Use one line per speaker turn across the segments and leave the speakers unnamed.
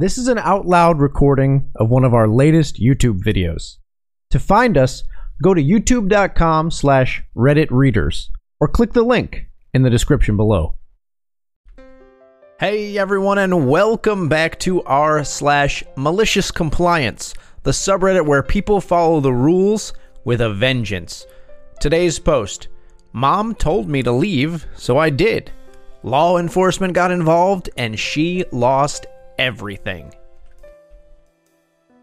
This is an out loud recording of one of our latest YouTube videos. To find us, go to youtube.com slash Reddit readers or click the link in the description below. Hey everyone, and welcome back to r slash malicious compliance, the subreddit where people follow the rules with a vengeance. Today's post Mom told me to leave, so I did. Law enforcement got involved, and she lost everything.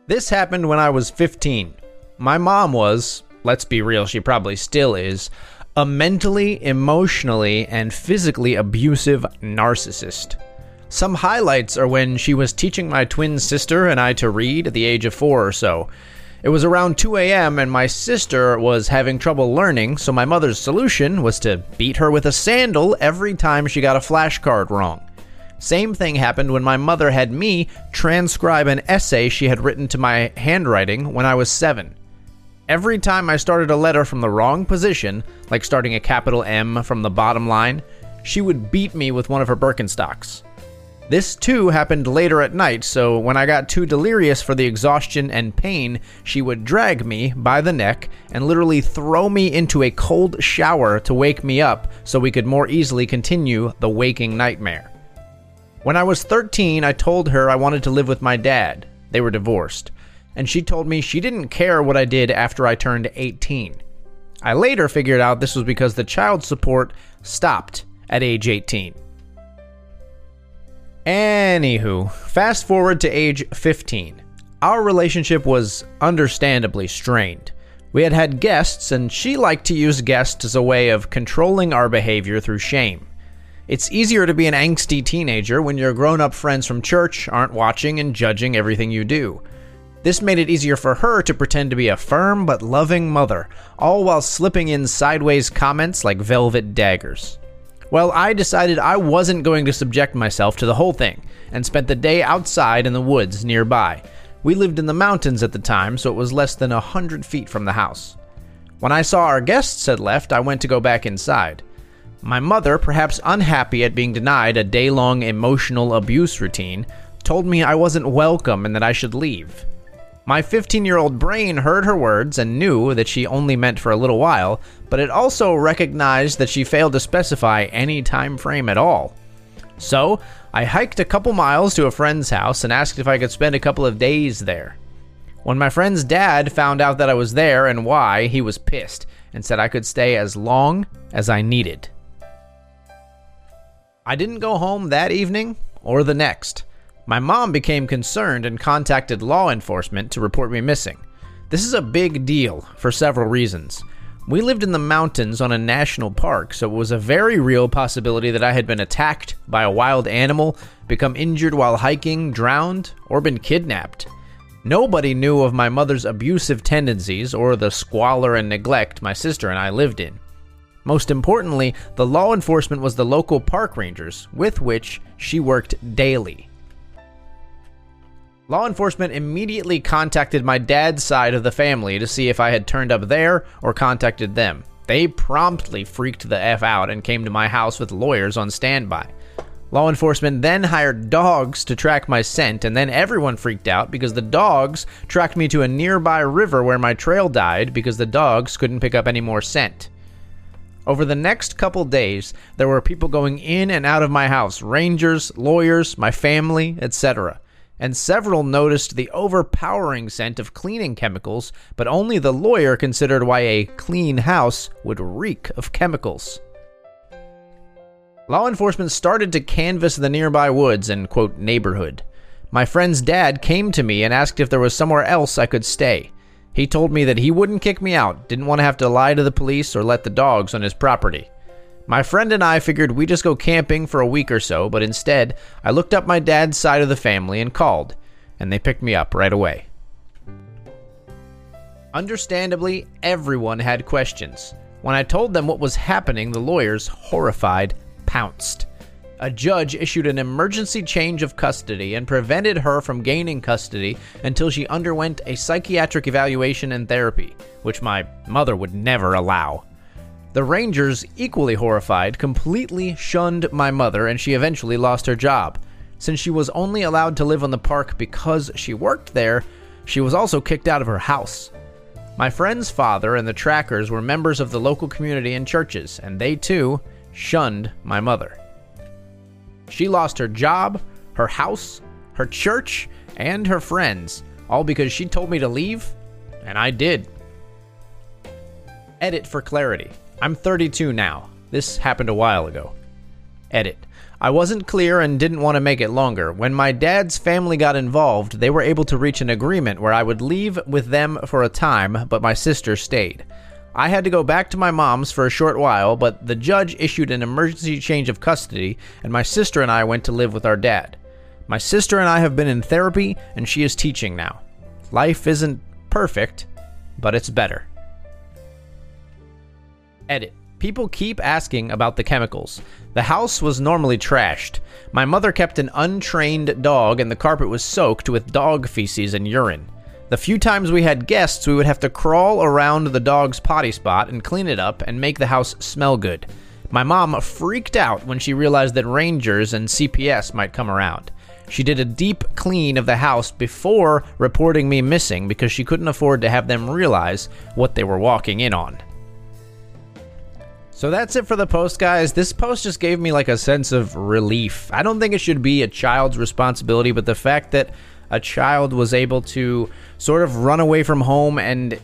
This happened when I was 15. My mom was, let's be real, she probably still is, a mentally, emotionally, and physically abusive narcissist. Some highlights are when she was teaching my twin sister and I to read at the age of four or so. It was around 2 a.m., and my sister was having trouble learning, so my mother's solution was to beat her with a sandal every time she got a flashcard wrong. Same thing happened when my mother had me transcribe an essay she had written to my handwriting when I was seven. Every time I started a letter from the wrong position, like starting a capital M from the bottom line, she would beat me with one of her Birkenstocks. This too happened later at night, so when I got too delirious for the exhaustion and pain, she would drag me by the neck and literally throw me into a cold shower to wake me up so we could more easily continue the waking nightmare. When I was 13, I told her I wanted to live with my dad. They were divorced. And she told me she didn't care what I did after I turned 18. I later figured out this was because the child support stopped at age 18. Anywho, fast forward to age 15. Our relationship was understandably strained. We had had guests, and she liked to use guests as a way of controlling our behavior through shame. It's easier to be an angsty teenager when your grown up friends from church aren't watching and judging everything you do. This made it easier for her to pretend to be a firm but loving mother, all while slipping in sideways comments like velvet daggers. Well, I decided I wasn't going to subject myself to the whole thing, and spent the day outside in the woods nearby. We lived in the mountains at the time, so it was less than a hundred feet from the house. When I saw our guests had left, I went to go back inside. My mother, perhaps unhappy at being denied a day long emotional abuse routine, told me I wasn't welcome and that I should leave. My 15 year old brain heard her words and knew that she only meant for a little while, but it also recognized that she failed to specify any time frame at all. So, I hiked a couple miles to a friend's house and asked if I could spend a couple of days there. When my friend's dad found out that I was there and why, he was pissed and said I could stay as long as I needed. I didn't go home that evening or the next. My mom became concerned and contacted law enforcement to report me missing. This is a big deal for several reasons. We lived in the mountains on a national park, so it was a very real possibility that I had been attacked by a wild animal, become injured while hiking, drowned, or been kidnapped. Nobody knew of my mother's abusive tendencies or the squalor and neglect my sister and I lived in. Most importantly, the law enforcement was the local park rangers, with which she worked daily. Law enforcement immediately contacted my dad's side of the family to see if I had turned up there or contacted them. They promptly freaked the F out and came to my house with lawyers on standby. Law enforcement then hired dogs to track my scent, and then everyone freaked out because the dogs tracked me to a nearby river where my trail died because the dogs couldn't pick up any more scent. Over the next couple days, there were people going in and out of my house rangers, lawyers, my family, etc and several noticed the overpowering scent of cleaning chemicals, but only the lawyer considered why a clean house would reek of chemicals. Law enforcement started to canvass the nearby woods and, quote, neighborhood. My friend's dad came to me and asked if there was somewhere else I could stay. He told me that he wouldn't kick me out, didn't want to have to lie to the police or let the dogs on his property. My friend and I figured we'd just go camping for a week or so, but instead, I looked up my dad's side of the family and called, and they picked me up right away. Understandably, everyone had questions. When I told them what was happening, the lawyers, horrified, pounced. A judge issued an emergency change of custody and prevented her from gaining custody until she underwent a psychiatric evaluation and therapy, which my mother would never allow. The Rangers, equally horrified, completely shunned my mother and she eventually lost her job. Since she was only allowed to live on the park because she worked there, she was also kicked out of her house. My friend's father and the trackers were members of the local community and churches, and they too shunned my mother. She lost her job, her house, her church, and her friends, all because she told me to leave, and I did. Edit for clarity. I'm 32 now. This happened a while ago. Edit. I wasn't clear and didn't want to make it longer. When my dad's family got involved, they were able to reach an agreement where I would leave with them for a time, but my sister stayed. I had to go back to my mom's for a short while, but the judge issued an emergency change of custody, and my sister and I went to live with our dad. My sister and I have been in therapy, and she is teaching now. Life isn't perfect, but it's better. Edit. People keep asking about the chemicals. The house was normally trashed. My mother kept an untrained dog, and the carpet was soaked with dog feces and urine. The few times we had guests, we would have to crawl around the dog's potty spot and clean it up and make the house smell good. My mom freaked out when she realized that rangers and CPS might come around. She did a deep clean of the house before reporting me missing because she couldn't afford to have them realize what they were walking in on. So that's it for the post, guys. This post just gave me like a sense of relief. I don't think it should be a child's responsibility, but the fact that a child was able to sort of run away from home and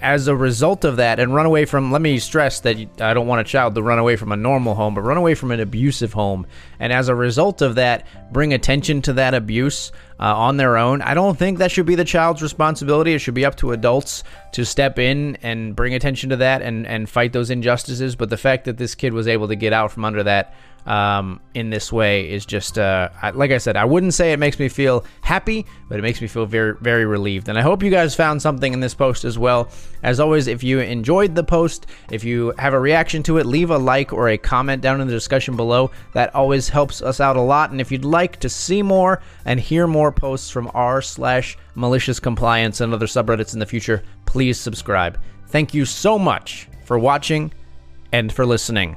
as a result of that and run away from let me stress that I don't want a child to run away from a normal home but run away from an abusive home. And as a result of that bring attention to that abuse uh, on their own. I don't think that should be the child's responsibility. It should be up to adults to step in and bring attention to that and and fight those injustices. But the fact that this kid was able to get out from under that um, in this way is just, uh, like I said, I wouldn't say it makes me feel happy, but it makes me feel very, very relieved. And I hope you guys found something in this post as well. As always, if you enjoyed the post, if you have a reaction to it, leave a like or a comment down in the discussion below. That always helps us out a lot. And if you'd like to see more and hear more posts from r slash malicious compliance and other subreddits in the future, please subscribe. Thank you so much for watching and for listening.